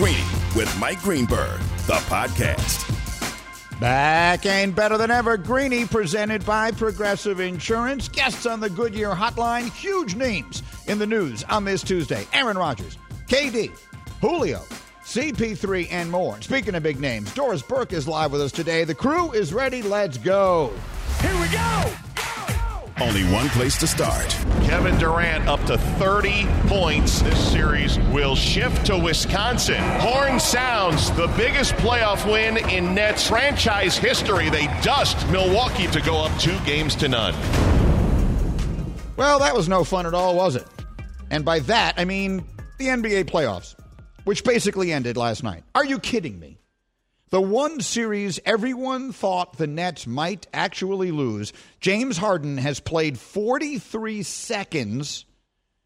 Greeny with Mike Greenberg, the podcast. Back and better than ever. Greeny presented by Progressive Insurance. Guests on the Goodyear Hotline. Huge names in the news on this Tuesday. Aaron Rodgers, KD, Julio, CP3, and more. Speaking of big names, Doris Burke is live with us today. The crew is ready. Let's go. Here we go. Only one place to start. Kevin Durant up to 30 points. This series will shift to Wisconsin. Horn sounds the biggest playoff win in Nets franchise history. They dust Milwaukee to go up two games to none. Well, that was no fun at all, was it? And by that, I mean the NBA playoffs, which basically ended last night. Are you kidding me? The one series everyone thought the Nets might actually lose, James Harden has played 43 seconds,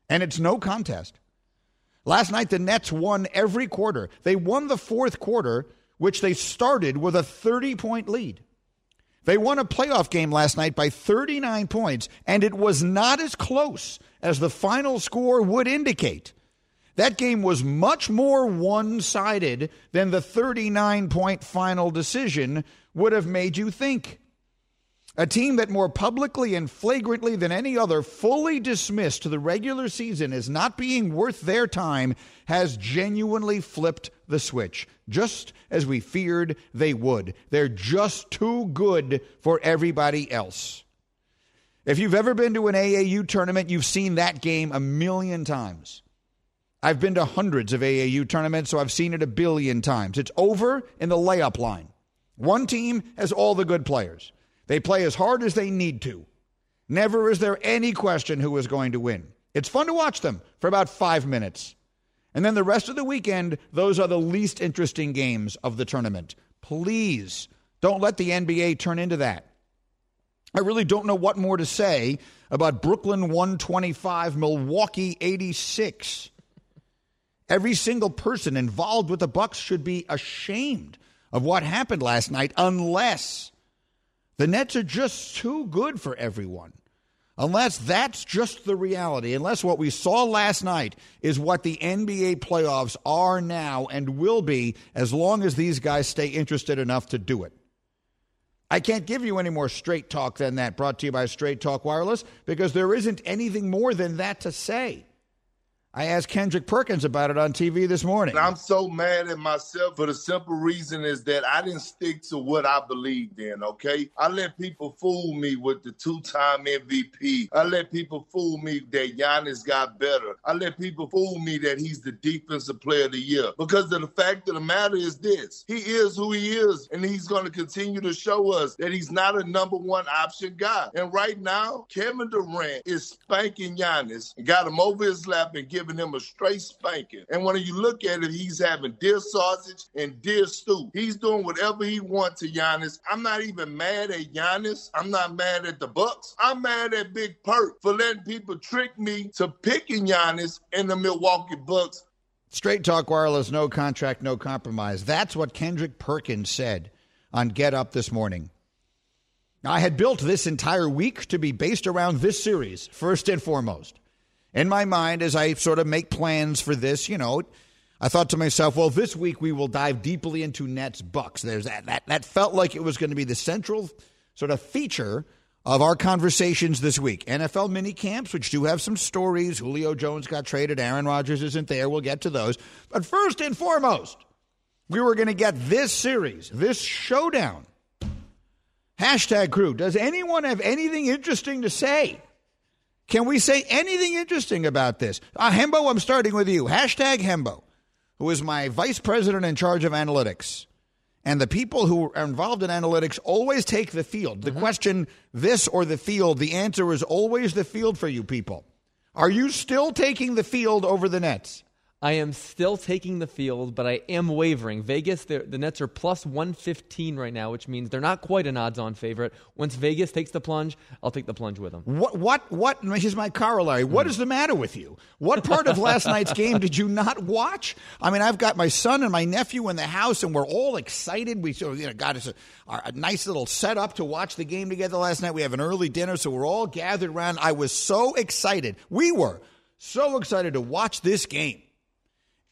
and it's no contest. Last night, the Nets won every quarter. They won the fourth quarter, which they started with a 30 point lead. They won a playoff game last night by 39 points, and it was not as close as the final score would indicate. That game was much more one sided than the 39 point final decision would have made you think. A team that more publicly and flagrantly than any other fully dismissed the regular season as not being worth their time has genuinely flipped the switch, just as we feared they would. They're just too good for everybody else. If you've ever been to an AAU tournament, you've seen that game a million times. I've been to hundreds of AAU tournaments, so I've seen it a billion times. It's over in the layup line. One team has all the good players. They play as hard as they need to. Never is there any question who is going to win. It's fun to watch them for about five minutes. And then the rest of the weekend, those are the least interesting games of the tournament. Please don't let the NBA turn into that. I really don't know what more to say about Brooklyn 125, Milwaukee 86. Every single person involved with the Bucks should be ashamed of what happened last night unless the Nets are just too good for everyone. Unless that's just the reality, unless what we saw last night is what the NBA playoffs are now and will be as long as these guys stay interested enough to do it. I can't give you any more straight talk than that, brought to you by Straight Talk Wireless, because there isn't anything more than that to say. I asked Kendrick Perkins about it on TV this morning. I'm so mad at myself for the simple reason is that I didn't stick to what I believed in, okay? I let people fool me with the two-time MVP. I let people fool me that Giannis got better. I let people fool me that he's the defensive player of the year. Because the fact of the matter is this. He is who he is, and he's going to continue to show us that he's not a number one option guy. And right now, Kevin Durant is spanking Giannis got him over his lap and giving giving him a straight spanking. And when you look at it, he's having deer sausage and deer stew. He's doing whatever he wants to Giannis. I'm not even mad at Giannis. I'm not mad at the Bucks. I'm mad at Big Perk for letting people trick me to picking Giannis and the Milwaukee Bucks. Straight Talk Wireless, no contract, no compromise. That's what Kendrick Perkins said on Get Up this morning. I had built this entire week to be based around this series, first and foremost in my mind as I sort of make plans for this, you know, I thought to myself, well, this week we will dive deeply into Nets Bucks. There's that that that felt like it was going to be the central sort of feature of our conversations this week. NFL mini camps, which do have some stories. Julio Jones got traded, Aaron Rodgers isn't there. We'll get to those. But first and foremost, we were going to get this series, this showdown. Hashtag crew. Does anyone have anything interesting to say? Can we say anything interesting about this? Uh, Hembo, I'm starting with you. Hashtag Hembo, who is my vice president in charge of analytics. And the people who are involved in analytics always take the field. The mm-hmm. question, this or the field, the answer is always the field for you people. Are you still taking the field over the Nets? I am still taking the field, but I am wavering. Vegas, the Nets are plus 115 right now, which means they're not quite an odds on favorite. Once Vegas takes the plunge, I'll take the plunge with them. What, what, what, here's my corollary. What mm. is the matter with you? What part of last night's game did you not watch? I mean, I've got my son and my nephew in the house, and we're all excited. We sort of, you know, got us a, a nice little setup to watch the game together last night. We have an early dinner, so we're all gathered around. I was so excited. We were so excited to watch this game.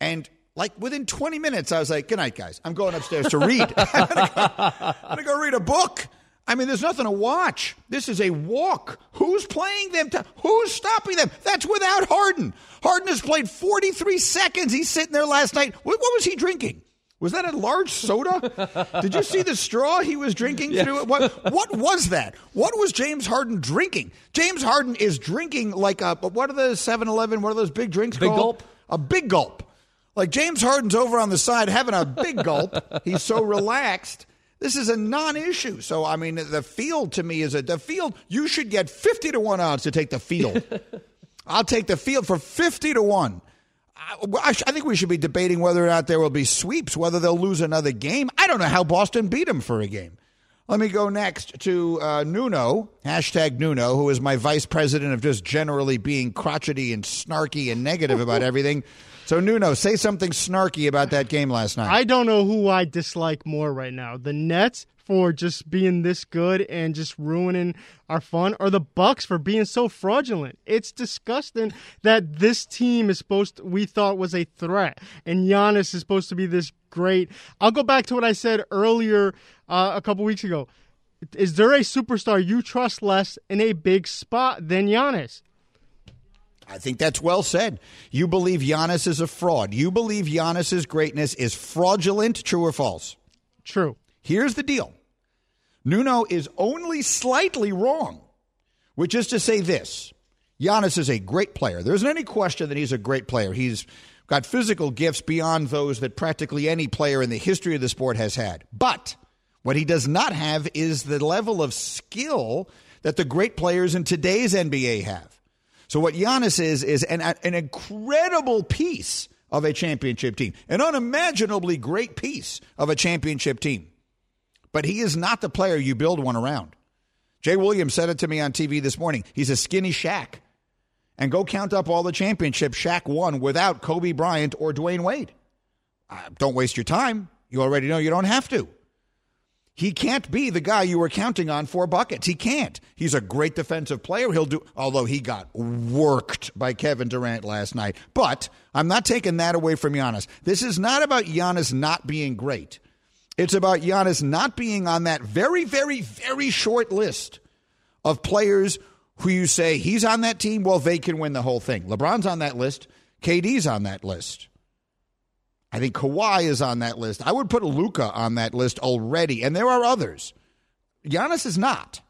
And Like within 20 minutes, I was like, good night, guys. I'm going upstairs to read. I'm going to go read a book. I mean, there's nothing to watch. This is a walk. Who's playing them? To, who's stopping them? That's without Harden. Harden has played 43 seconds. He's sitting there last night. What, what was he drinking? Was that a large soda? Did you see the straw he was drinking yes. through it? What, what was that? What was James Harden drinking? James Harden is drinking like a, what are the 7 Eleven? What are those big drinks big called? gulp. A big gulp. Like James Harden's over on the side having a big gulp. He's so relaxed. This is a non-issue. So I mean, the field to me is a the field. You should get fifty to one odds to take the field. I'll take the field for fifty to one. I, I, think we should be debating whether or not there will be sweeps, whether they'll lose another game. I don't know how Boston beat them for a game. Let me go next to uh, Nuno, hashtag Nuno, who is my vice president of just generally being crotchety and snarky and negative about everything. So, Nuno, say something snarky about that game last night. I don't know who I dislike more right now the Nets for just being this good and just ruining our fun or the Bucks for being so fraudulent. It's disgusting that this team is supposed to, we thought was a threat and Giannis is supposed to be this great. I'll go back to what I said earlier uh, a couple weeks ago. Is there a superstar you trust less in a big spot than Giannis? I think that's well said. You believe Giannis is a fraud. You believe Giannis's greatness is fraudulent, true or false? True. Here's the deal Nuno is only slightly wrong, which is to say this Giannis is a great player. There isn't any question that he's a great player. He's got physical gifts beyond those that practically any player in the history of the sport has had. But what he does not have is the level of skill that the great players in today's NBA have. So what Giannis is is an, an incredible piece of a championship team, an unimaginably great piece of a championship team but he is not the player you build one around. Jay Williams said it to me on TV this morning. He's a skinny Shaq. And go count up all the championships Shaq won without Kobe Bryant or Dwyane Wade. Uh, don't waste your time. You already know you don't have to. He can't be the guy you were counting on for buckets. He can't. He's a great defensive player. He'll do, although he got worked by Kevin Durant last night. But I'm not taking that away from Giannis. This is not about Giannis not being great. It's about Giannis not being on that very, very, very short list of players who you say he's on that team, well, they can win the whole thing. LeBron's on that list. KD's on that list. I think Kawhi is on that list. I would put Luka on that list already, and there are others. Giannis is not.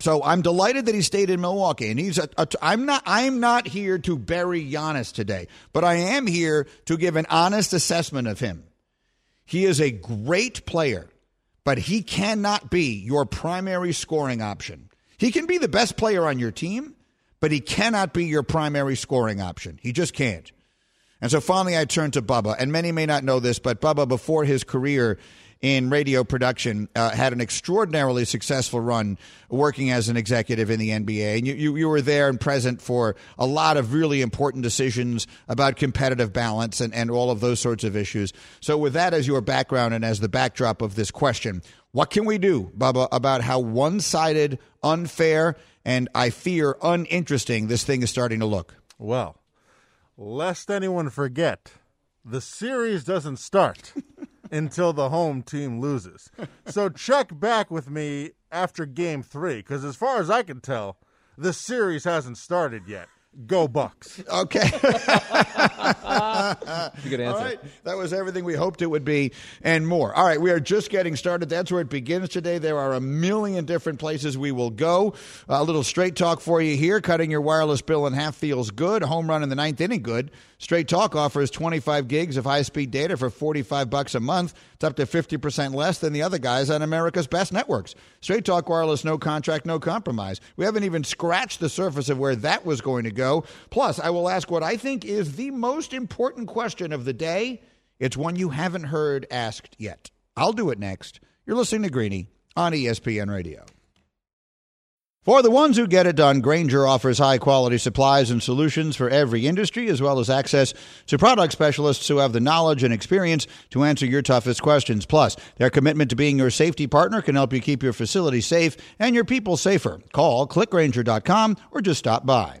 So I'm delighted that he stayed in Milwaukee, and he's. A, a, I'm not. I'm not here to bury Giannis today, but I am here to give an honest assessment of him. He is a great player, but he cannot be your primary scoring option. He can be the best player on your team, but he cannot be your primary scoring option. He just can't. And so finally, I turn to Bubba. And many may not know this, but Bubba, before his career in radio production, uh, had an extraordinarily successful run working as an executive in the NBA. And you, you, you, were there and present for a lot of really important decisions about competitive balance and, and all of those sorts of issues. So, with that as your background and as the backdrop of this question, what can we do, Bubba, about how one sided, unfair, and I fear uninteresting this thing is starting to look? Well, lest anyone forget, the series doesn't start. until the home team loses. So check back with me after game three, because as far as I can tell, the series hasn't started yet. Go Bucks. Okay. good answer. All right. That was everything we hoped it would be and more. All right. We are just getting started. That's where it begins today. There are a million different places we will go. A little straight talk for you here. Cutting your wireless bill in half feels good. home run in the ninth inning good. Straight Talk offers 25 gigs of high-speed data for 45 bucks a month. It's up to 50% less than the other guys on America's best networks. Straight Talk Wireless, no contract, no compromise. We haven't even scratched the surface of where that was going to go. Plus, I will ask what I think is the most important question of the day. It's one you haven't heard asked yet. I'll do it next. You're listening to Greeny on ESPN Radio. For the ones who get it done, Grainger offers high quality supplies and solutions for every industry, as well as access to product specialists who have the knowledge and experience to answer your toughest questions. Plus, their commitment to being your safety partner can help you keep your facility safe and your people safer. Call clickgrainger.com or just stop by.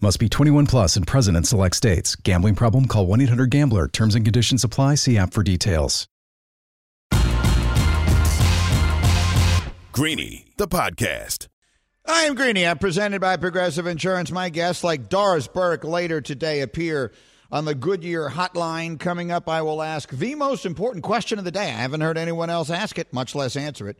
Must be 21 plus and present in select states. Gambling problem? Call 1 800 Gambler. Terms and conditions apply. See app for details. Greeny, the podcast. I am Greeny. I'm presented by Progressive Insurance. My guests, like Doris Burke, later today appear on the Goodyear hotline. Coming up, I will ask the most important question of the day. I haven't heard anyone else ask it, much less answer it.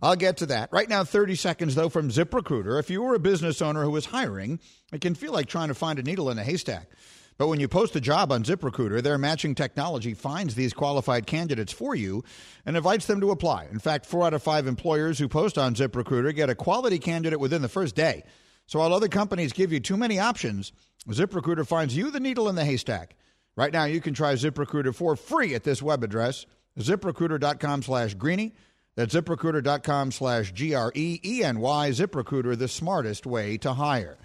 I'll get to that. Right now, 30 seconds, though, from ZipRecruiter. If you were a business owner who is hiring, it can feel like trying to find a needle in a haystack. But when you post a job on ZipRecruiter, their matching technology finds these qualified candidates for you and invites them to apply. In fact, four out of five employers who post on ZipRecruiter get a quality candidate within the first day. So while other companies give you too many options, ZipRecruiter finds you the needle in the haystack. Right now, you can try ZipRecruiter for free at this web address, ziprecruiter.com slash greeny. That's ziprecruiter.com slash G R E E N Y. ZipRecruiter, the smartest way to hire.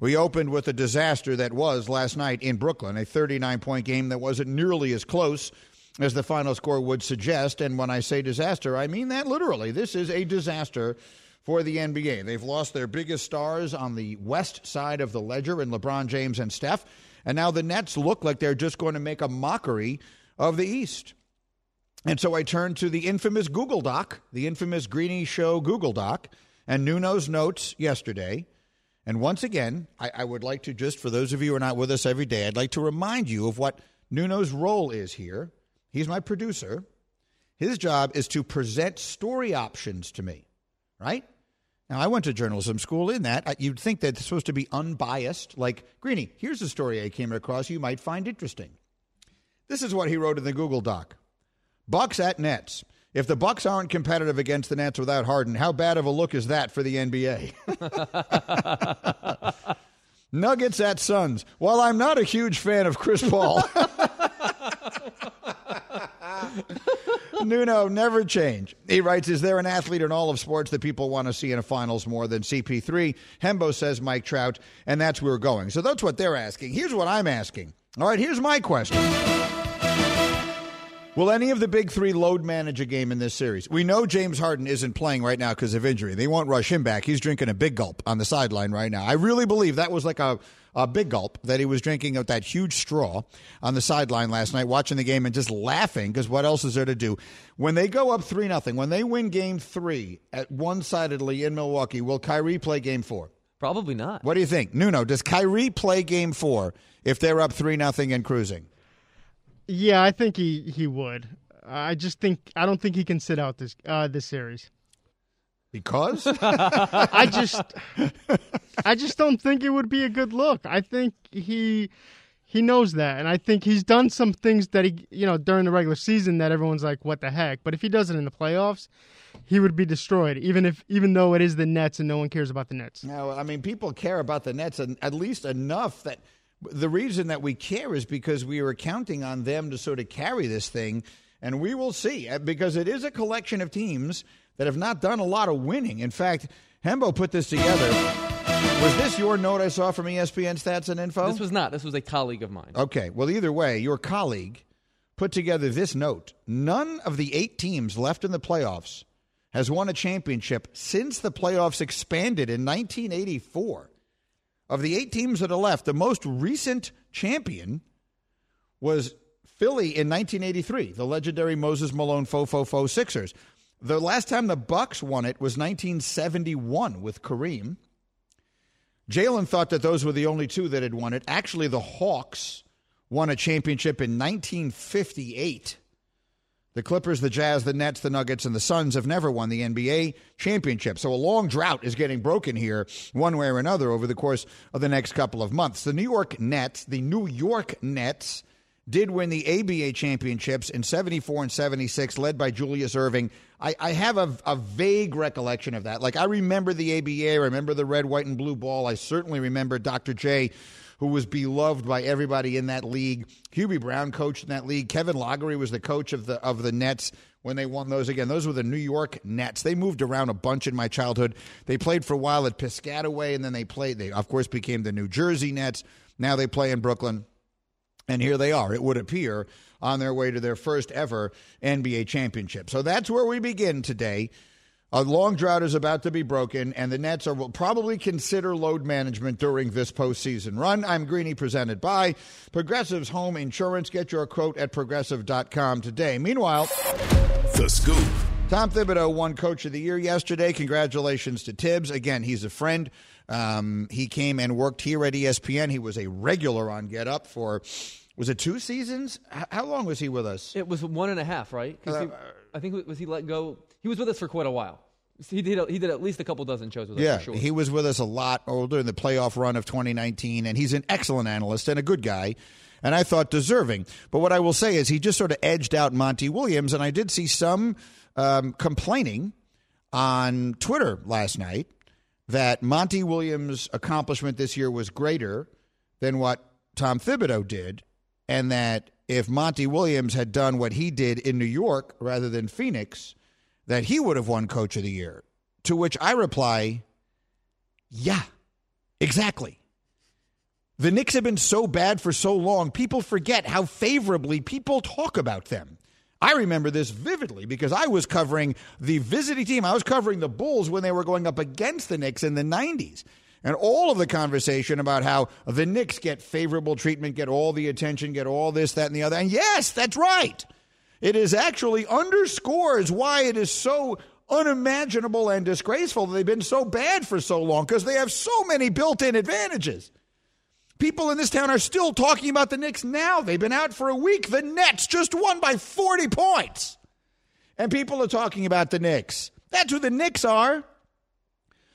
We opened with a disaster that was last night in Brooklyn, a 39 point game that wasn't nearly as close as the final score would suggest. And when I say disaster, I mean that literally. This is a disaster for the NBA. They've lost their biggest stars on the west side of the ledger in LeBron James and Steph. And now the Nets look like they're just going to make a mockery of the East. And so I turned to the infamous Google Doc, the infamous Greeny Show Google Doc, and Nuno's notes yesterday. And once again, I, I, would like to just, for those of you who are not with us every day, I'd like to remind you of what Nuno's role is here. He's my producer. His job is to present story options to me, right? Now, I went to journalism school in that. You'd think that it's supposed to be unbiased. Like, Greeny, here's a story I came across you might find interesting. This is what he wrote in the Google Doc Bucks at Nets. If the Bucks aren't competitive against the Nets without Harden, how bad of a look is that for the NBA? Nuggets at Suns. While I'm not a huge fan of Chris Paul, Nuno never change. He writes, Is there an athlete in all of sports that people want to see in a finals more than CP3? Hembo says Mike Trout, and that's where we're going. So that's what they're asking. Here's what I'm asking. All right, here's my question. Will any of the big three load manage a game in this series? We know James Harden isn't playing right now because of injury. They won't rush him back. He's drinking a big gulp on the sideline right now. I really believe that was like a, a big gulp that he was drinking out that huge straw on the sideline last night, watching the game and just laughing because what else is there to do? When they go up 3 nothing, when they win game three at one sidedly in Milwaukee, will Kyrie play game four? Probably not. What do you think? Nuno, does Kyrie play game four if they're up 3 nothing and cruising? Yeah, I think he, he would. I just think I don't think he can sit out this uh, this series. Because I just I just don't think it would be a good look. I think he he knows that, and I think he's done some things that he you know during the regular season that everyone's like, what the heck? But if he does it in the playoffs, he would be destroyed. Even if even though it is the Nets and no one cares about the Nets. No, I mean people care about the Nets at least enough that the reason that we care is because we are counting on them to sort of carry this thing, and we will see uh, because it is a collection of teams that have not done a lot of winning. In fact, Hembo put this together. Was this your note I saw from ESPN Stats and Info? This was not. This was a colleague of mine. Okay. Well, either way, your colleague put together this note. None of the eight teams left in the playoffs has won a championship since the playoffs expanded in 1984. Of the eight teams that are left, the most recent champion was Philly in 1983, the legendary Moses Malone fo fo fo Sixers. The last time the Bucks won it was 1971 with Kareem. Jalen thought that those were the only two that had won it. Actually, the Hawks won a championship in 1958. The Clippers, the Jazz, the Nets, the Nuggets, and the Suns have never won the NBA championship. So a long drought is getting broken here, one way or another, over the course of the next couple of months. The New York Nets, the New York Nets, did win the ABA championships in 74 and 76, led by Julius Erving. I, I have a, a, vague recollection of that. Like, I remember the ABA, I remember the red, white, and blue ball. I certainly remember Dr. J, who was beloved by everybody in that league. Hubie Brown coached in that league. Kevin Loughery was the coach of the, of the Nets when they won those again. Those were the New York Nets. They moved around a bunch in my childhood. They played for a while at Piscataway, and then they played, they, of course, became the New Jersey Nets. Now they play in Brooklyn. And here they are, it would appear, on their way to their first ever NBA championship. So that's where we begin today. A long drought is about to be broken, and the Nets are, will probably consider load management during this postseason run. I'm Greeny, presented by Progressive's Home Insurance. Get your quote at progressive.com today. Meanwhile, the scoop. Tom Thibodeau won Coach of the Year yesterday. Congratulations to Thibs. Again, he's a friend. Um, he came and worked here at ESPN. He was a regular on Get Up for was it two seasons? How long was he with us? It was one and a half, right? Uh, he, I think was he let go. He was with us for quite a while. He did. He did at least a couple dozen shows with yeah, us. Yeah, he was with us a lot older in the playoff run of 2019, and he's an excellent analyst and a good guy, and I thought deserving. But what I will say is he just sort of edged out Monty Williams, and I did see some um, complaining on Twitter last night that Monty Williams' accomplishment this year was greater than what Tom Thibodeau did, and that if Monty Williams had done what he did in New York rather than Phoenix, that he would have won Coach of the Year. To which I reply, yeah, exactly. The Knicks have been so bad for so long, people forget how favorably people talk about them. I remember this vividly because I was covering the visiting team. I was covering the Bulls when they were going up against the Knicks in the 90s. And all of the conversation about how the Knicks get favorable treatment, get all the attention, get all this, that, and the other. And yes, that's right. It is actually underscores why it is so unimaginable and disgraceful that they've been so bad for so long because they have so many built in advantages. People in this town are still talking about the Knicks now. They've been out for a week. The Nets just won by 40 points. And people are talking about the Knicks. That's who the Knicks are.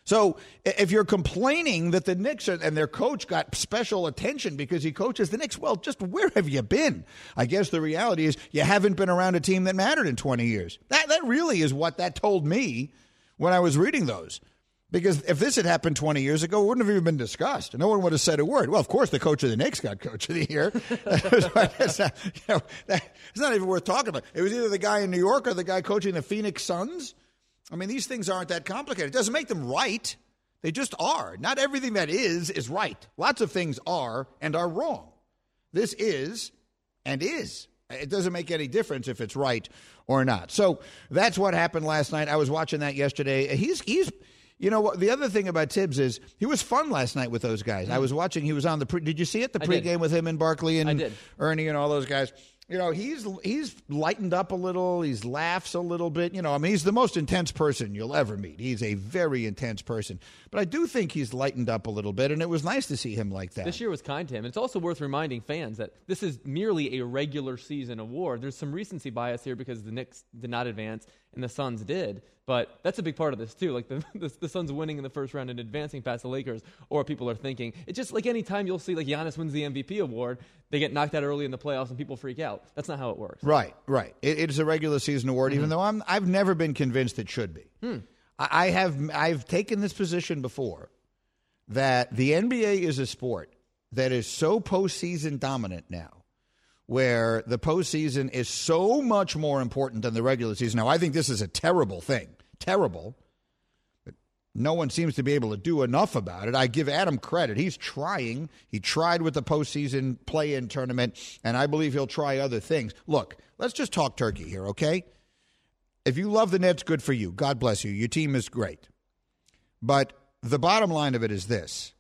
So if you're complaining that the Knicks and their coach got special attention because he coaches the Knicks, well, just where have you been? I guess the reality is you haven't been around a team that mattered in 20 years. That, that really is what that told me when I was reading those. Because if this had happened 20 years ago, it wouldn't have even been discussed. No one would have said a word. Well, of course, the coach of the Knicks got coach of the year. it's, not, you know, that, it's not even worth talking about. It was either the guy in New York or the guy coaching the Phoenix Suns. I mean, these things aren't that complicated. It doesn't make them right. They just are. Not everything that is is right. Lots of things are and are wrong. This is and is. It doesn't make any difference if it's right or not. So that's what happened last night. I was watching that yesterday. He's he's you know, the other thing about Thibs is he was fun last night with those guys. I was watching. He was on the. Pre, did you see it? The pregame with him and Barkley and Ernie and all those guys. You know, he's he's lightened up a little. He's laughs a little bit. You know, I mean, he's the most intense person you'll ever meet. He's a very intense person. But I do think he's lightened up a little bit, and it was nice to see him like that. This year was kind to him. It's also worth reminding fans that this is merely a regular season award. There's some recency bias here because the Knicks did not advance and the Suns did. But that's a big part of this too. Like the, the, the Suns winning in the first round and advancing past the Lakers, or people are thinking it's just like any time you'll see like Giannis wins the MVP award, they get knocked out early in the playoffs and people freak out. That's not how it works. Right, right. it, it is a regular season award, mm-hmm. even though I'm I've never been convinced it should be. Hmm. I, have I've taken this position before that the NBA is a sport that is so postseason dominant now where the postseason is so much more important than the regular season. Now, I think this is a terrible thing. Terrible. But no one seems to be able to do enough about it. I give Adam credit. He's trying. He tried with the postseason play in tournament, and I believe he'll try other things. Look, let's just talk turkey here, okay? If you love the Nets, good for you. God bless you. Your team is great. But the bottom line of it is this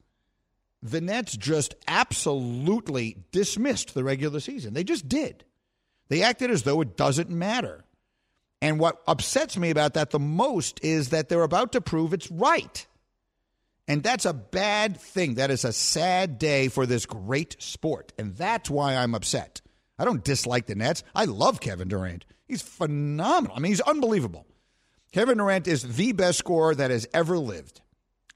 the Nets just absolutely dismissed the regular season. They just did. They acted as though it doesn't matter. And what upsets me about that the most is that they're about to prove it's right. And that's a bad thing. That is a sad day for this great sport. And that's why I'm upset. I don't dislike the Nets. I love Kevin Durant. He's phenomenal. I mean, he's unbelievable. Kevin Durant is the best scorer that has ever lived.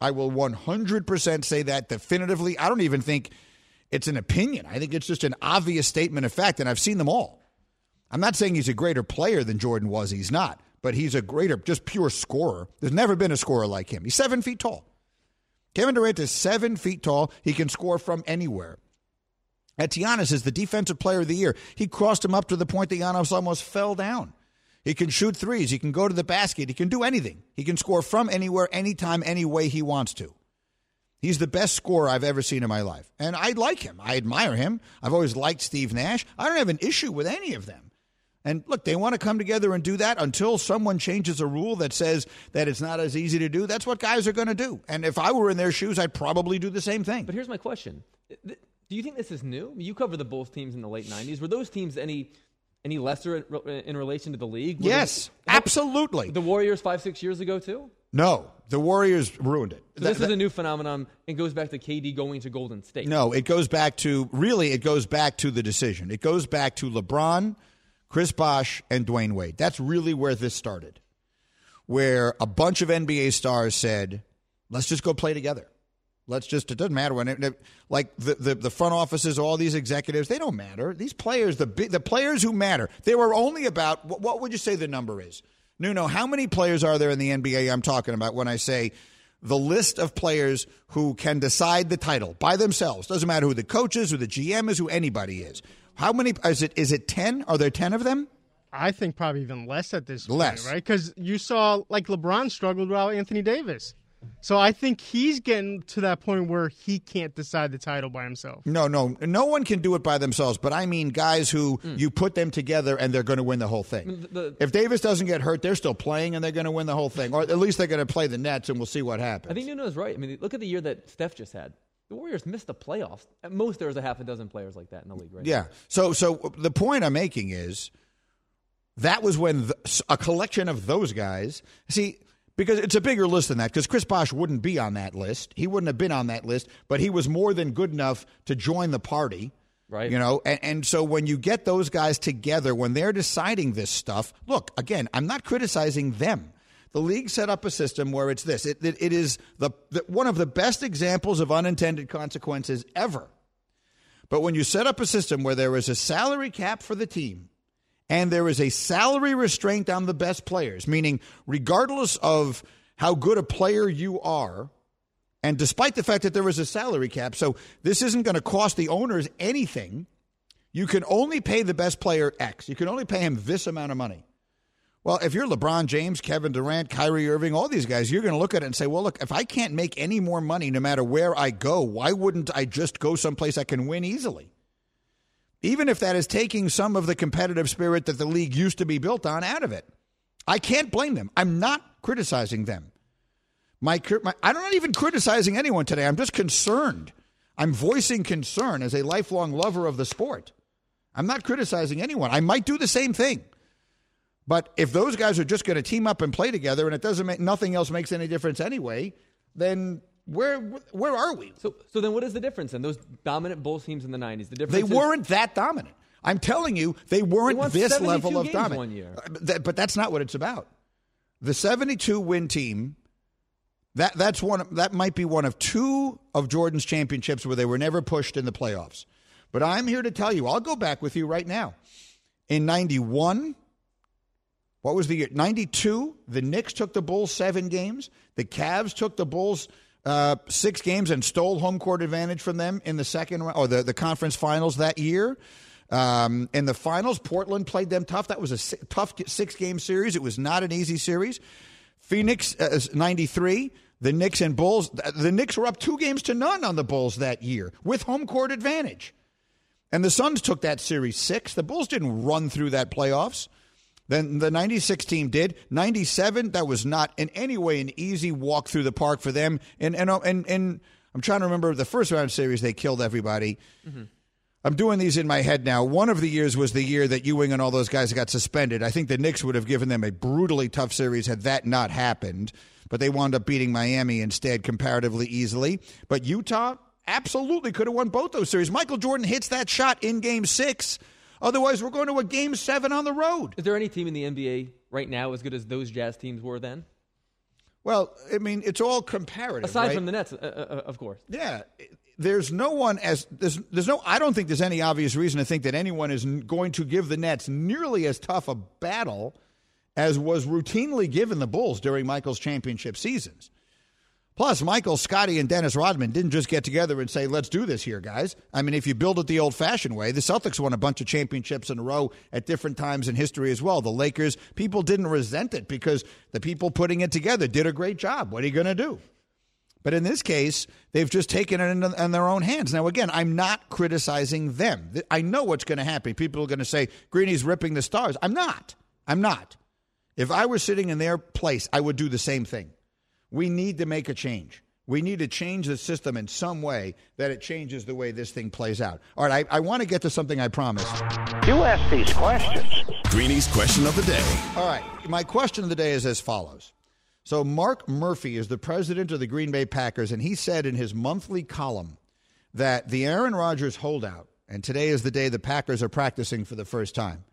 I will 100% say that definitively. I don't even think it's an opinion. I think it's just an obvious statement of fact, and I've seen them all. I'm not saying he's a greater player than Jordan was. He's not, but he's a greater, just pure scorer. There's never been a scorer like him. He's seven feet tall. Kevin Durant is seven feet tall. He can score from anywhere. And Giannis is the defensive player of the year. He crossed him up to the point that Giannis almost fell down. He can shoot threes. He can go to the basket. He can do anything. He can score from anywhere, anytime, any way he wants to. He's the best scorer I've ever seen in my life. And I like him. I admire him. I've always liked Steve Nash. I don't have an issue with any of them. And look, they want to come together and do that until someone changes a rule that says that it's not as easy to do. That's what guys are going to do. And if I were in their shoes, I'd probably do the same thing. But here's my question. Do you think this is new? You cover the Bulls teams in the late 90s. Were those teams any any lesser in relation to the league? Were yes, absolutely. The Warriors five, six years ago, too? No, the Warriors ruined it. So this that, is a new phenomenon. It goes back to KD going to Golden State. No, it goes back to really. It goes back to the decision. It goes back to LeBron, Chris Bosh, and Dwyane Wade. That's really where this started, where a bunch of NBA stars said, "Let's just go play together." Let's just, it doesn't matter when it, like the, the, the, front offices, all these executives, they don't matter. These players, the, the players who matter, they were only about, what, what would you say the number is? Nuno, how many players are there in the NBA I'm talking about when I say the list of players who can decide the title by themselves? Doesn't matter who the coach is, who the GM is, who anybody is. How many is it? Is it ten? Are there ten of them? I think probably even less at this point, less. right? Because you saw like LeBron struggled without Anthony Davis. So I think he's getting to that point where he can't decide the title by himself. No, no, no one can do it by themselves. But I mean, guys who mm. you put them together and they're going to win the whole thing. The, the, if Davis doesn't get hurt, they're still playing and they're going to win the whole thing, or at least they're going to play the Nets, and we'll see what happens. I think Nuno's right. I mean, look at the year that Steph just had. The Warriors missed the playoffs. At most, there was a half a dozen players like that in the league, right? Yeah. So, so the point I'm making is that was when the, a collection of those guys. See, because it's a bigger list than that. Because Chris Bosh wouldn't be on that list. He wouldn't have been on that list, but he was more than good enough to join the party. Right. You know, and, and so when you get those guys together, when they're deciding this stuff, look, again, I'm not criticizing them. The league set up a system where it's this. It, it, it is the, the one of the best examples of unintended consequences ever. But when you set up a system where there is a salary cap for the team, and there is a salary restraint on the best players, meaning, regardless of how good a player you are, and despite the fact that there is a salary cap, so this isn't going to cost the owners anything, you can only pay the best player X. You can only pay him this amount of money. Well, if you're LeBron James, Kevin Durant, Kyrie Irving, all these guys, you're going to look at it and say, well, look, if I can't make any more money no matter where I go, why wouldn't I just go someplace I can win easily? Even if that is taking some of the competitive spirit that the league used to be built on out of it. I can't blame them. I'm not criticizing them. My, my, I'm not even criticizing anyone today. I'm just concerned. I'm voicing concern as a lifelong lover of the sport. I'm not criticizing anyone. I might do the same thing. But if those guys are just going to team up and play together and it doesn't make nothing else makes any difference anyway, then where where are we? So so then what is the difference in those dominant Bulls teams in the 90s? The difference They weren't that dominant. I'm telling you, they weren't they this level of dominant. One year. Uh, but that's not what it's about. The 72 win team that that's one that might be one of two of Jordan's championships where they were never pushed in the playoffs. But I'm here to tell you, I'll go back with you right now. In 91, what was the year? 92, the Knicks took the Bulls 7 games. The Cavs took the Bulls uh, six games and stole home court advantage from them in the second or the, the conference finals that year. Um, in the finals, Portland played them tough. That was a tough six game series. It was not an easy series. Phoenix, uh, 93. The Knicks and Bulls, the Knicks were up two games to none on the Bulls that year with home court advantage. And the Suns took that series six. The Bulls didn't run through that playoffs than the 96 team did. 97, that was not in any way an easy walk through the park for them. And, and, and, and I'm trying to remember the first round series, they killed everybody. Mm-hmm. I'm doing these in my head now. One of the years was the year that Ewing and all those guys got suspended. I think the Knicks would have given them a brutally tough series had that not happened, but they wound up beating Miami instead comparatively easily. But Utah absolutely could have won both those series. Michael Jordan hits that shot in game six Otherwise, we're going to a game seven on the road. Is there any team in the NBA right now as good as those Jazz teams were then? Well, I mean, it's all comparative. Aside right? from the Nets, uh, uh, of course. Yeah. there's no one as there's there's no I don't think there's any obvious reason to think that anyone is going to give the Nets nearly as tough a battle as was routinely given the Bulls during Michael's championship seasons. Plus, Michael, Scottie, and Dennis Rodman didn't just get together and say, let's do this here, guys. I mean, if you build it the old fashioned way, the Celtics won a bunch of championships in a row at different times in history as well. The Lakers, people didn't resent it because the people putting it together did a great job. What are you going to do? But in this case, they've just taken it in, in, their own hands. Now, again, I'm not criticizing them. I know what's going to happen. People are going to say, Greeny's ripping the stars. I'm not. I'm not. If I were sitting in their place, I would do the same thing. We need to make a change. We need to change the system in some way that it changes the way this thing plays out. All right, I, I want to get to something I promised. You ask these questions. Greeny's question of the day. All right, my question of the day is as follows. So, Mark Murphy is the president of the Green Bay Packers, and he said in his monthly column that the Aaron Rodgers holdout, and today is the day the Packers are practicing for the first time,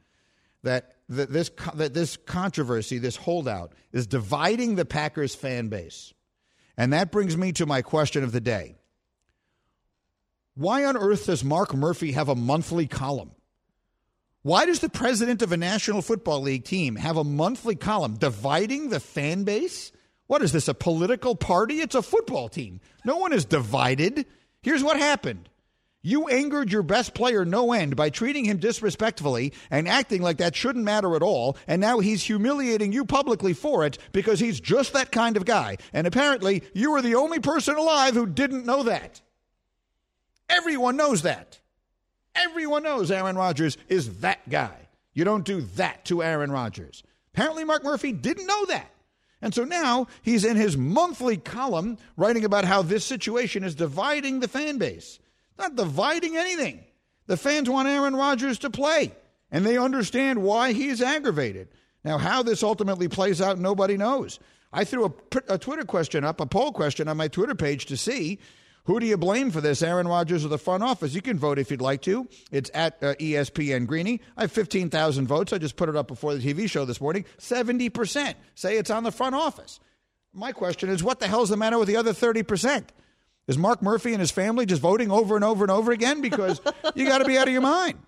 that that this that this controversy, this holdout, is dividing the Packers fan base, and that brings me to my question of the day: Why on earth does Mark Murphy have a monthly column? Why does the president of a National Football League team have a monthly column dividing the fan base? What is this, a political party? It's a football team. No one is divided. Here's what happened you angered your best player no end by treating him disrespectfully and acting like that shouldn't matter at all, and now he's humiliating you publicly for it because he's just that kind of guy. And apparently, you were the only person alive who didn't know that. Everyone knows that. Everyone knows Aaron Rodgers is that guy. You don't do that to Aaron Rodgers. Apparently, Mark Murphy didn't know that. And so now he's in his monthly column writing about how this situation is dividing the fan base. Not dividing anything. The fans want Aaron Rodgers to play, and they understand why he's aggravated. Now, how this ultimately plays out, nobody knows. I threw a, a, Twitter question up, a poll question on my Twitter page to see who do you blame for this, Aaron Rodgers or the front office? You can vote if you'd like to. It's at uh, ESPN Greeny. I have 15,000 votes. I just put it up before the TV show this morning. 70% say it's on the front office. My question is, what the hell's the matter with the other 30%? Is Mark Murphy and his family just voting over and over and over again? Because you got to be out of your mind.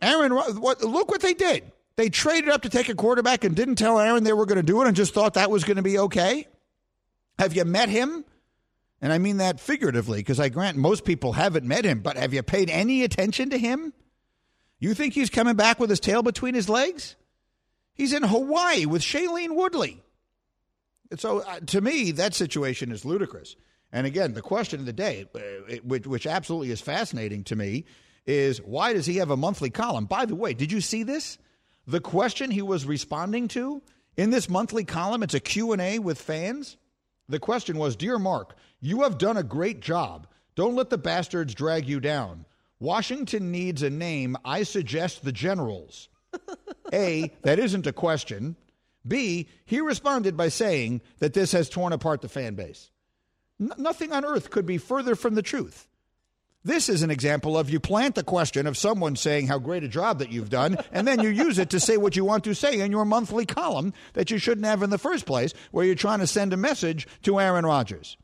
Aaron, what, look what they did. They traded up to take a quarterback and didn't tell Aaron they were going to do it and just thought that was going to be okay. Have you met him? And I mean that figuratively because I grant most people haven't met him, but have you paid any attention to him? You think he's coming back with his tail between his legs? He's in Hawaii with Shailene Woodley. And So uh, to me, that situation is ludicrous. And again, the question of the day, uh, which, which absolutely is fascinating to me, is why does he have a monthly column? By the way, did you see this? The question he was responding to in this monthly column, it's a Q&A with fans. The question was, "Dear Mark, you have done a great job. Don't let the bastards drag you down. Washington needs a name. I suggest the Generals." a, that isn't a question. B, he responded by saying that this has torn apart the fan base. N- nothing on earth could be further from the truth. This is an example of you plant the question of someone saying how great a job that you've done, and then you use it to say what you want to say in your monthly column that you shouldn't have in the first place, where you're trying to send a message to Aaron Rodgers.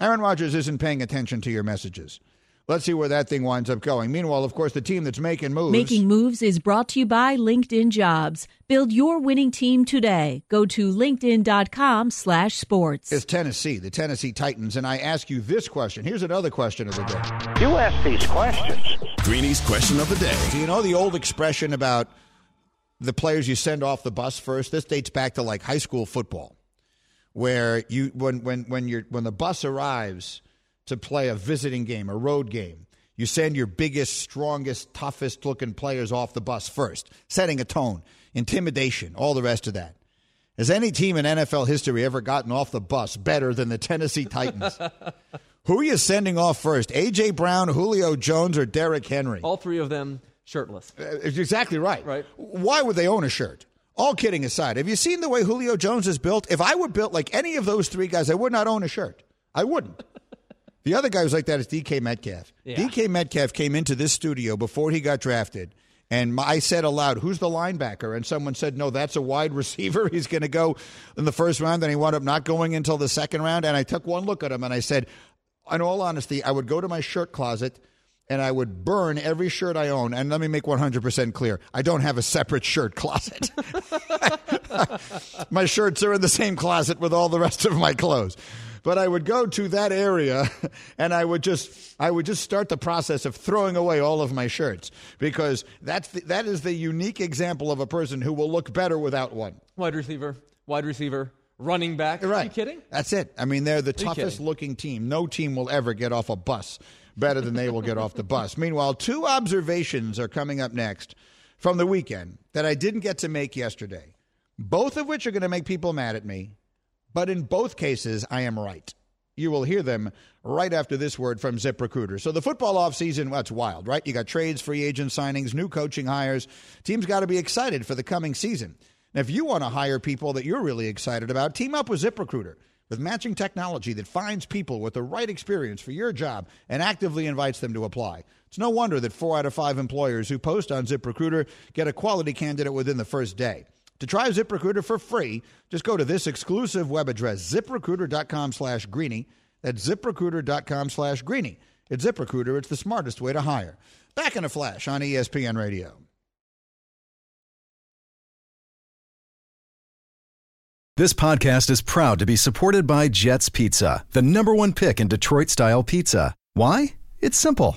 Aaron Rodgers isn't paying attention to your messages. Let's see where that thing winds up going. Meanwhile, of course, the team that's making moves. Making Moves is brought to you by LinkedIn Jobs. Build your winning team today. Go to linkedin.com slash sports. It's Tennessee, the Tennessee Titans. And I ask you this question. Here's another question of the day. You ask these questions. Greeny's question of the day. Do you know the old expression about the players you send off the bus first? This dates back to like high school football, where you when when when you're when the bus arrives – to play a visiting game, a road game. You send your biggest, strongest, toughest looking players off the bus first, setting a tone, intimidation, all the rest of that. Has any team in NFL history ever gotten off the bus better than the Tennessee Titans? Who are you sending off first? A.J. Brown, Julio Jones, or Derrick Henry? All three of them shirtless. Uh, exactly right. Right. Why would they own a shirt? All kidding aside, have you seen the way Julio Jones is built? If I were built like any of those three guys, I would not own a shirt. I wouldn't. The other guy who's like that is DK Metcalf. Yeah. DK Metcalf came into this studio before he got drafted. And I said aloud, "Who's the linebacker?" And someone said, "No, that's a wide receiver. He's going to go in the first round." Then he wound up not going until the second round. And I took one look at him and I said, in all honesty, I would go to my shirt closet and I would burn every shirt I own. And let me make 100% clear I don't have a separate shirt closet. my shirts are in the same closet with all the rest of my clothes. But I would go to that area and I would just I would just start the process of throwing away all of my shirts because that's the, that is the unique example of a person who will look better without one. Wide receiver, wide receiver, running back. Right. Are you kidding? That's it. I mean, they're the toughest kidding? looking team. No team will ever get off a bus better than they will get off the bus. Meanwhile, two observations are coming up next from the weekend that I didn't get to make yesterday, both of which are going to make people mad at me, but in both cases, I am right. You will hear them right after this word from ZipRecruiter. So the football offseason, it's wild, right? You got trades, free agent signings, new coaching hires. Teams got to be excited for the coming season. Now, if you want to hire people that you're really excited about, team up with ZipRecruiter with matching technology that finds people with the right experience for your job and actively invites them to apply. It's no wonder that four out of five employers who post on ZipRecruiter get a quality candidate within the first day. To try ZipRecruiter for free, just go to this exclusive web address, ziprecruiter.com slash greeny. That's ziprecruiter.com slash greeny. It's ZipRecruiter. It's the smartest way to hire. Back in a flash on ESPN Radio. This podcast is proud to be supported by Jets Pizza, the number one pick in Detroit style pizza. Why? It's simple.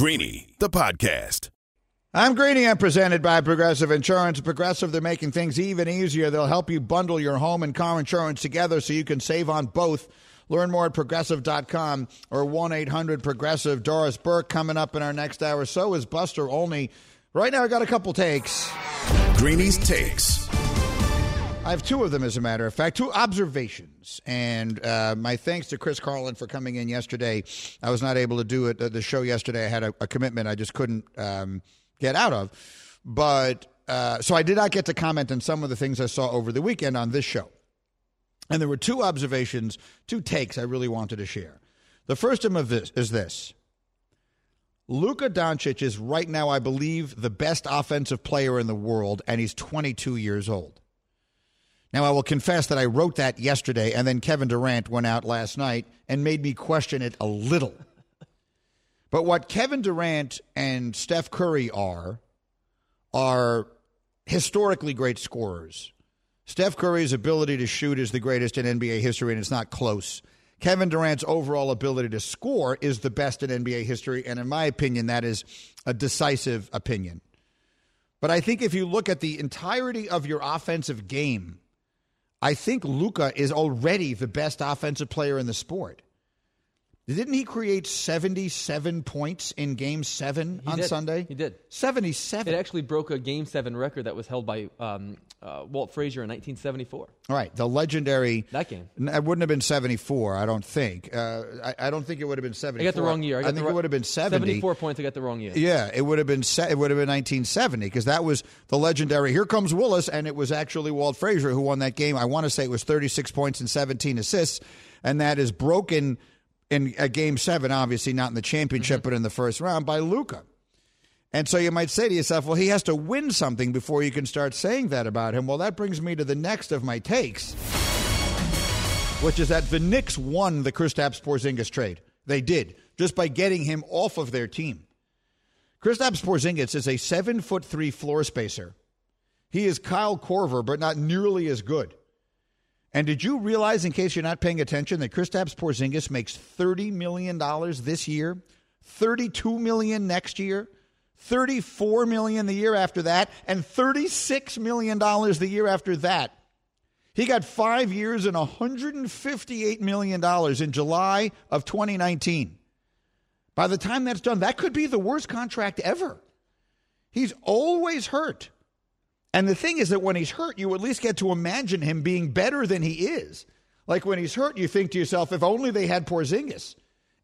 Greeny, the podcast. I'm Greeny. I'm presented by Progressive Insurance. Progressive, they're making things even easier. They'll help you bundle your home and car insurance together so you can save on both. Learn more at progressive.com or 1 800 Progressive. Doris Burke coming up in our next hour. So is Buster Olney. Right now, I got a couple takes. Greeny's Takes. I have two of them, as a matter of fact, two observations. And uh, my thanks to Chris Carlin for coming in yesterday. I was not able to do it uh, the show yesterday. I had a, a commitment I just couldn't um, get out of. But uh, so I did not get to comment on some of the things I saw over the weekend on this show. And there were two observations, two takes I really wanted to share. The first of this, is this. Luka Doncic is right now, I believe, the best offensive player in the world, and he's 22 years old. Now, I will confess that I wrote that yesterday, and then Kevin Durant went out last night and made me question it a little. But what Kevin Durant and Steph Curry are, are historically great scorers. Steph Curry's ability to shoot is the greatest in NBA history, and it's not close. Kevin Durant's overall ability to score is the best in NBA history, and in my opinion, that is a decisive opinion. But I think if you look at the entirety of your offensive game, I think Luka is already the best offensive player in the sport. Didn't he create 77 points in game seven He on did. Sunday? He did. 77. It actually broke a Game Seven record that was held by um, uh, Walt Frazier in 1974. All right, the legendary. That game. It wouldn't have been 74, I don't think. Uh, I, I don't think it would have been 74. I got the wrong year. I, got think it would have been 70. 74 points. I got the wrong year. Yeah, it would have been se- it would have been 1970 because that was the legendary Here Comes Willis, and it was actually Walt Frazier who won that game. I want to say it was 36 points and 17 assists, and that is broken in a game seven, obviously not in the championship, mm-hmm. but in the first round by Luka. And so you might say to yourself, well, he has to win something before you can start saying that about him. Well, that brings me to the next of my takes, which is that the Knicks won the Kristaps Porzingis trade. They did just by getting him off of their team. Kristaps Porzingis is a seven foot three floor spacer. He is Kyle Korver, but not nearly as good. And did you realize, in case you're not paying attention, that Kristaps Porzingis makes thirty million dollars this year, thirty-two million next year, thirty-four million the year after that, and thirty-six million dollars the year after that. He got five years and $158 million in July of 2019. By the time that's done, that could be the worst contract ever. He's always hurt. And the thing is that when he's hurt, you at least get to imagine him being better than he is. Like when he's hurt, you think to yourself, if only they had Porzingis.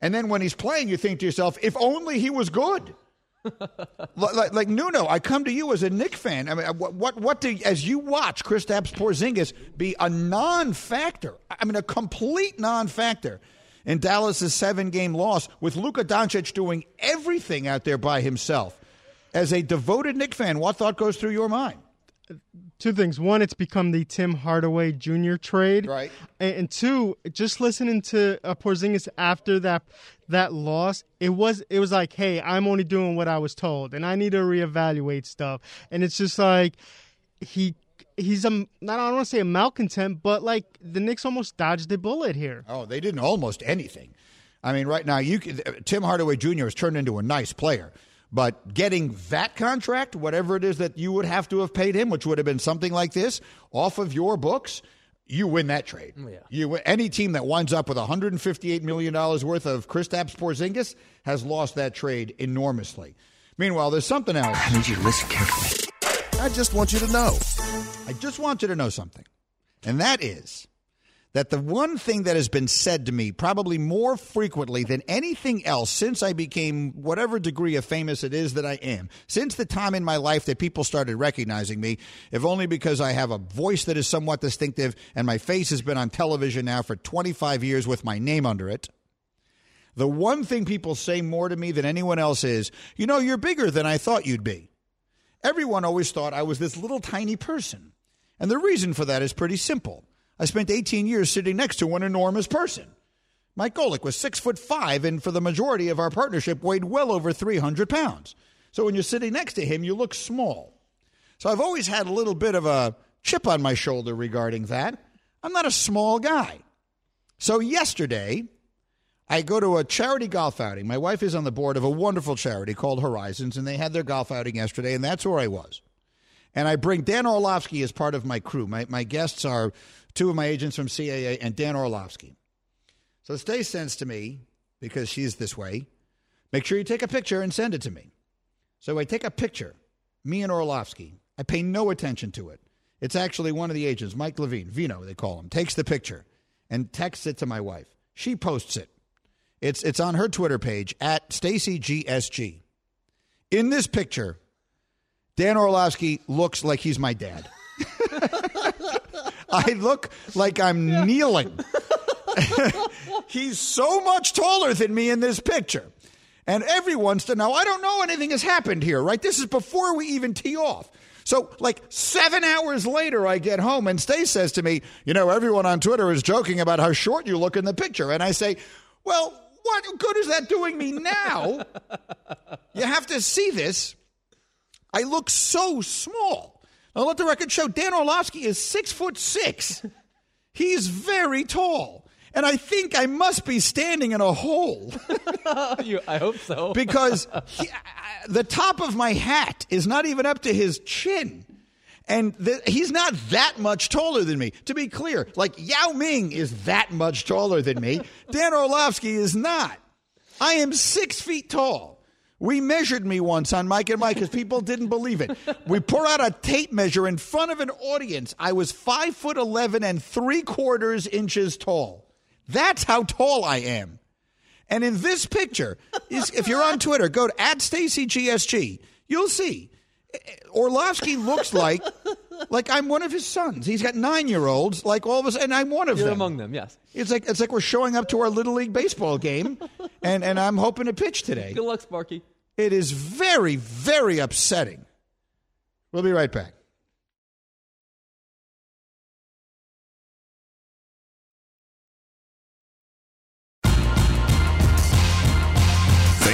And then when he's playing, you think to yourself, if only he was good. like, like, Nuno, I come to you as a Knick fan. I mean, what, what, what do, as you watch Kristaps Porzingis be a non factor? I mean, a complete non factor in Dallas' seven game loss with Luka Doncic doing everything out there by himself. As a devoted Knick fan, what thought goes through your mind? Two things. One, it's become the Tim Hardaway Jr. trade, right? And, and two, just listening to uh, Porzingis after that that loss, it was it was like, hey, I'm only doing what I was told, and I need to reevaluate stuff. And it's just like he he's a not I don't want to say a malcontent, but like the Knicks almost dodged a bullet here. Oh, they didn't almost anything. I mean, right now you Tim Hardaway Jr. has turned into a nice player. But getting that contract, whatever it is that you would have to have paid him, which would have been something like this, off of your books, you win that trade. Oh, Yeah. You any team that winds up with 158 million dollars worth of Kristaps Porzingis has lost that trade enormously. Meanwhile, there's something else. I need you to listen carefully. I just want you to know. I just want you to know something, and that is that the one thing that has been said to me probably more frequently than anything else since I became whatever degree of famous it is that I am, since the time in my life that people started recognizing me, if only because I have a voice that is somewhat distinctive and my face has been on television now for 25 years with my name under it. The one thing people say more to me than anyone else is, you know, you're bigger than I thought you'd be. Everyone always thought I was this little tiny person. And the reason for that is pretty simple. I spent 18 years sitting next to one enormous person. Mike Golic was six foot five, and for the majority of our partnership, weighed well over 300 pounds. So when you're sitting next to him, you look small. So I've always had a little bit of a chip on my shoulder regarding that. I'm not a small guy. So yesterday, I go to a charity golf outing. My wife is on the board of a wonderful charity called Horizons, and they had their golf outing yesterday, and that's where I was. And I bring Dan Orlovsky as part of my crew. My, my guests are two of my agents from CAA and Dan Orlovsky. So Stace sends to me, because she's this way, make sure you take a picture and send it to me. So I take a picture, me and Orlovsky. I pay no attention to it. It's actually one of the agents, Mike Levine, Vino, they call him, takes the picture and texts it to my wife. She posts it. It's, it's on her Twitter page at StacyGSG. In this picture, Dan Orlovsky looks like he's my dad. I look like I'm kneeling. he's so much taller than me in this picture. And everyone's to know, I don't know anything has happened here, right? This is before we even tee off. So, like seven hours later, I get home and Stace says to me, You know, everyone on Twitter is joking about how short you look in the picture. And I say, Well, what good is that doing me now? you have to see this. I look so small. Now, let the record show Dan Orlovsky is six foot six. He's very tall. And I think I must be standing in a hole. you, I hope so. because he, the top of my hat is not even up to his chin. And the, he's not that much taller than me. To be clear, like Yao Ming is that much taller than me. Dan Orlovsky is not. I am six feet tall. We measured me once on Mike and Mike because people didn't believe it. We pour out a tape measure in front of an audience. I was five foot eleven and three quarters inches tall. That's how tall I am. And in this picture, if you're on Twitter, go to at StacyGSG. You'll see Orlovsky looks like like I'm one of his sons. He's got nine year olds, like all of us, and I'm one of You're them. among them, yes. It's like it's like we're showing up to our little league baseball game, and and I'm hoping to pitch today. Good luck, Sparky. It is very very upsetting. We'll be right back.